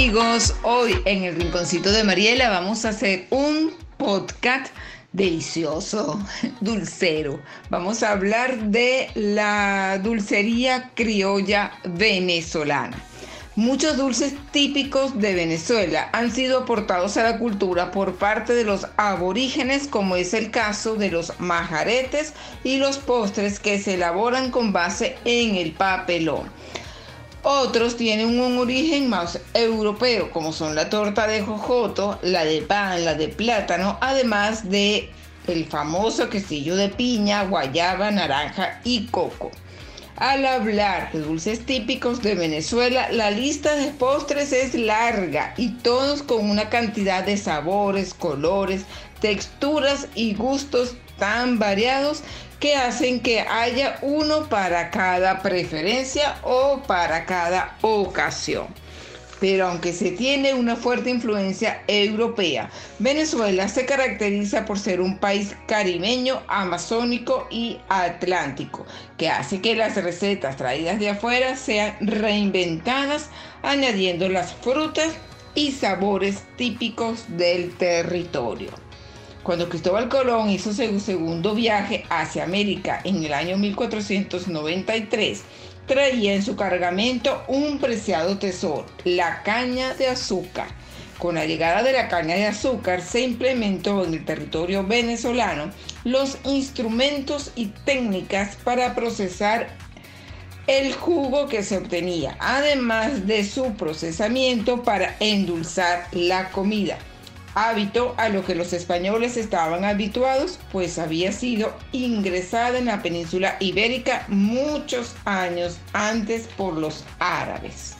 amigos, hoy en el Rinconcito de Mariela vamos a hacer un podcast delicioso, dulcero. Vamos a hablar de la dulcería criolla venezolana. Muchos dulces típicos de Venezuela han sido aportados a la cultura por parte de los aborígenes, como es el caso de los majaretes y los postres que se elaboran con base en el papelón. Otros tienen un origen más europeo, como son la torta de jojoto, la de pan, la de plátano, además de el famoso quesillo de piña, guayaba, naranja y coco. Al hablar de dulces típicos de Venezuela, la lista de postres es larga y todos con una cantidad de sabores, colores, texturas y gustos tan variados que hacen que haya uno para cada preferencia o para cada ocasión. Pero aunque se tiene una fuerte influencia europea, Venezuela se caracteriza por ser un país caribeño, amazónico y atlántico, que hace que las recetas traídas de afuera sean reinventadas, añadiendo las frutas y sabores típicos del territorio. Cuando Cristóbal Colón hizo su segundo viaje hacia América en el año 1493, traía en su cargamento un preciado tesoro, la caña de azúcar. Con la llegada de la caña de azúcar se implementó en el territorio venezolano los instrumentos y técnicas para procesar el jugo que se obtenía, además de su procesamiento para endulzar la comida hábito a lo que los españoles estaban habituados, pues había sido ingresada en la península ibérica muchos años antes por los árabes.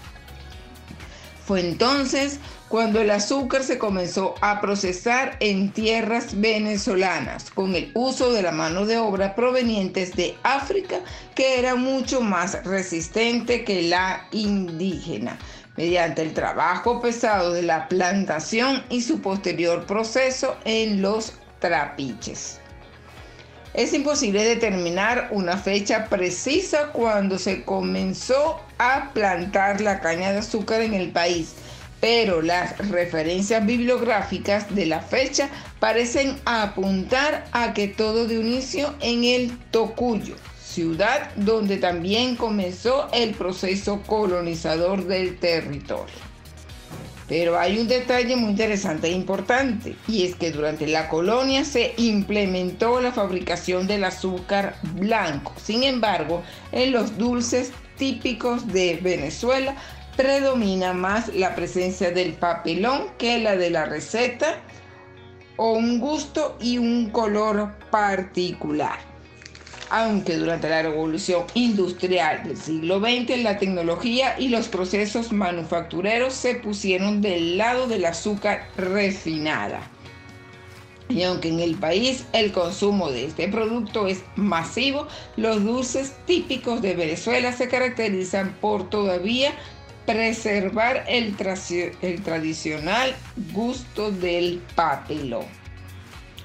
Fue entonces cuando el azúcar se comenzó a procesar en tierras venezolanas con el uso de la mano de obra provenientes de África que era mucho más resistente que la indígena mediante el trabajo pesado de la plantación y su posterior proceso en los trapiches. Es imposible determinar una fecha precisa cuando se comenzó a plantar la caña de azúcar en el país, pero las referencias bibliográficas de la fecha parecen apuntar a que todo dio inicio en el Tocuyo, ciudad donde también comenzó el proceso colonizador del territorio. Pero hay un detalle muy interesante e importante, y es que durante la colonia se implementó la fabricación del azúcar blanco. Sin embargo, en los dulces típicos de Venezuela predomina más la presencia del papelón que la de la receta o un gusto y un color particular aunque durante la revolución industrial del siglo XX la tecnología y los procesos manufactureros se pusieron del lado del azúcar refinada. Y aunque en el país el consumo de este producto es masivo, los dulces típicos de Venezuela se caracterizan por todavía preservar el, tradicional gusto del papelón.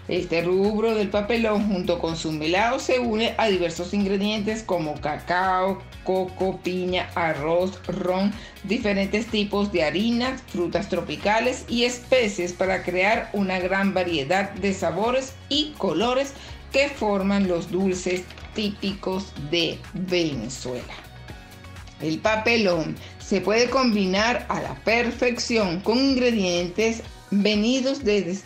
Este rubro del papelón junto con su melado se une a diversos ingredientes como cacao, coco, piña, arroz, ron, diferentes tipos de harinas, frutas tropicales y especies para crear una gran variedad de sabores y colores que forman los dulces típicos de Venezuela. El papelón se puede combinar a la perfección con ingredientes venidos de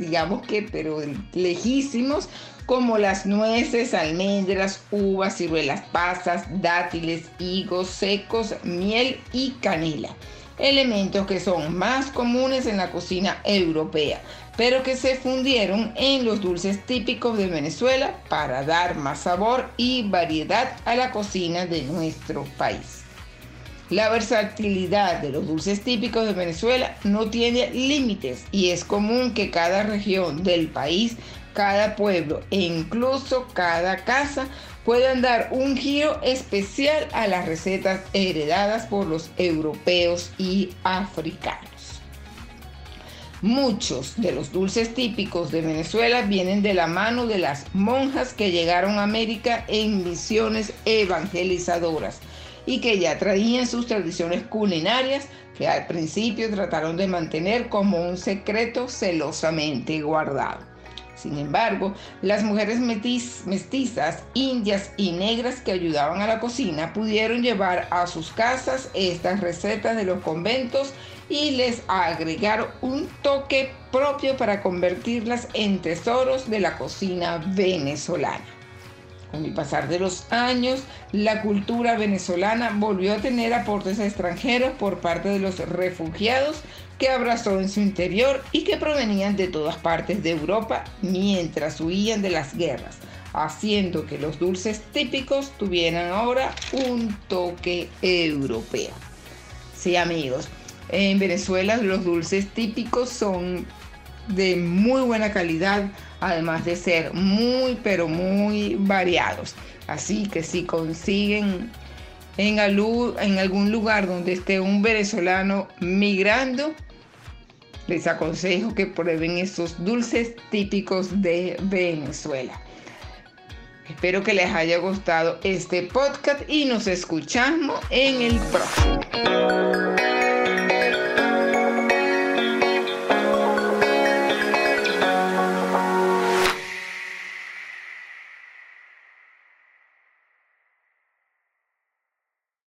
digamos que, pero lejísimos, como las nueces, almendras, uvas, ciruelas pasas, dátiles, higos secos, miel y canela. Elementos que son más comunes en la cocina europea, pero que se fundieron en los dulces típicos de Venezuela para dar más sabor y variedad a la cocina de nuestro país. La versatilidad de los dulces típicos de Venezuela no tiene límites y es común que cada región del país, cada pueblo e incluso cada casa puedan dar un giro especial a las recetas heredadas por los europeos y africanos. Muchos de los dulces típicos de Venezuela vienen de la mano de las monjas que llegaron a América en misiones evangelizadoras y que ya traían sus tradiciones culinarias que al principio trataron de mantener como un secreto celosamente guardado. Sin embargo, las mujeres mestizas, indias y negras que ayudaban a la cocina pudieron llevar a sus casas estas recetas de los conventos y les agregaron un toque propio para convertirlas en tesoros de la cocina venezolana. Con el pasar de los años, la cultura venezolana volvió a tener aportes extranjeros por parte de los refugiados que abrazó en su interior y que provenían de todas partes de Europa mientras huían de las guerras, haciendo que los dulces típicos tuvieran ahora un toque europeo. Sí amigos, en Venezuela los dulces típicos son de muy buena calidad, además de ser muy pero muy variados. Así que si consiguen en, en algún lugar donde esté un venezolano migrando, les aconsejo que prueben esos dulces típicos de Venezuela. Espero que les haya gustado este podcast y nos escuchamos en el próximo.